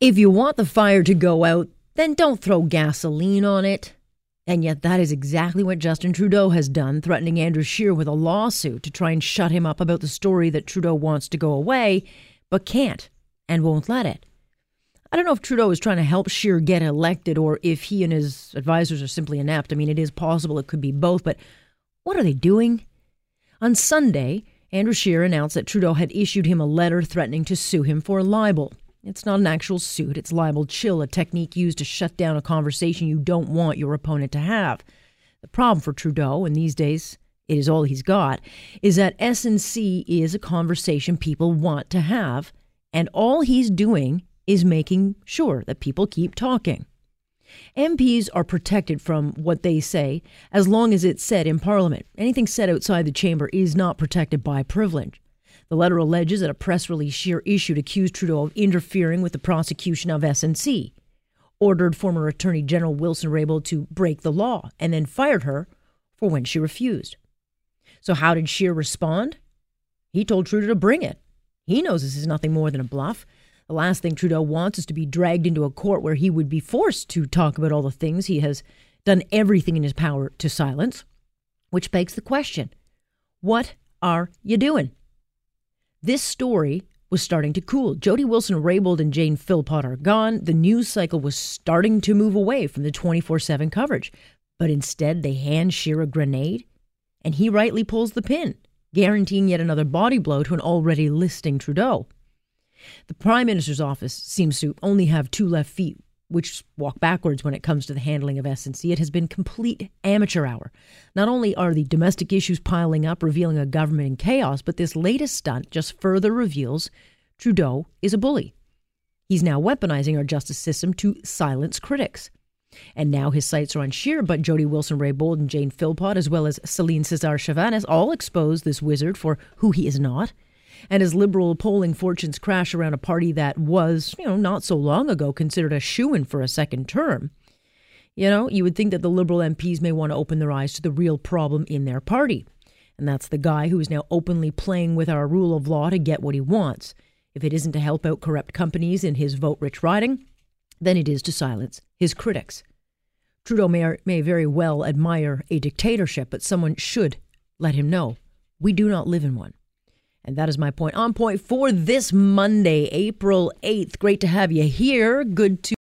If you want the fire to go out, then don't throw gasoline on it. And yet, that is exactly what Justin Trudeau has done, threatening Andrew Scheer with a lawsuit to try and shut him up about the story that Trudeau wants to go away, but can't and won't let it. I don't know if Trudeau is trying to help Scheer get elected or if he and his advisors are simply inept. I mean, it is possible it could be both, but what are they doing? On Sunday, Andrew Scheer announced that Trudeau had issued him a letter threatening to sue him for libel. It's not an actual suit, it's libel chill, a technique used to shut down a conversation you don't want your opponent to have. The problem for Trudeau, and these days it is all he's got, is that SNC is a conversation people want to have, and all he's doing is making sure that people keep talking. MPs are protected from what they say as long as it's said in Parliament. Anything said outside the chamber is not protected by privilege. The letter alleges that a press release Scheer issued accused Trudeau of interfering with the prosecution of SNC, ordered former Attorney General Wilson Raybould to break the law, and then fired her for when she refused. So, how did Scheer respond? He told Trudeau to bring it. He knows this is nothing more than a bluff. The last thing Trudeau wants is to be dragged into a court where he would be forced to talk about all the things he has done everything in his power to silence, which begs the question what are you doing? This story was starting to cool. Jody Wilson Raybould and Jane Philpott are gone. The news cycle was starting to move away from the 24 7 coverage. But instead, they hand Scheer a grenade, and he rightly pulls the pin, guaranteeing yet another body blow to an already listing Trudeau. The Prime Minister's office seems to only have two left feet which walk backwards when it comes to the handling of SNC. It has been complete amateur hour. Not only are the domestic issues piling up, revealing a government in chaos, but this latest stunt just further reveals Trudeau is a bully. He's now weaponizing our justice system to silence critics. And now his sights are on Scheer, but Jody Wilson Raybould and Jane Philpott, as well as Céline Caesar-Chavannes, all expose this wizard for who he is not and as liberal polling fortunes crash around a party that was, you know, not so long ago considered a shoe in for a second term, you know, you would think that the liberal MPs may want to open their eyes to the real problem in their party. And that's the guy who is now openly playing with our rule of law to get what he wants. If it isn't to help out corrupt companies in his vote rich riding, then it is to silence his critics. Trudeau may, may very well admire a dictatorship, but someone should let him know we do not live in one. And that is my point on point for this Monday, April 8th. Great to have you here. Good to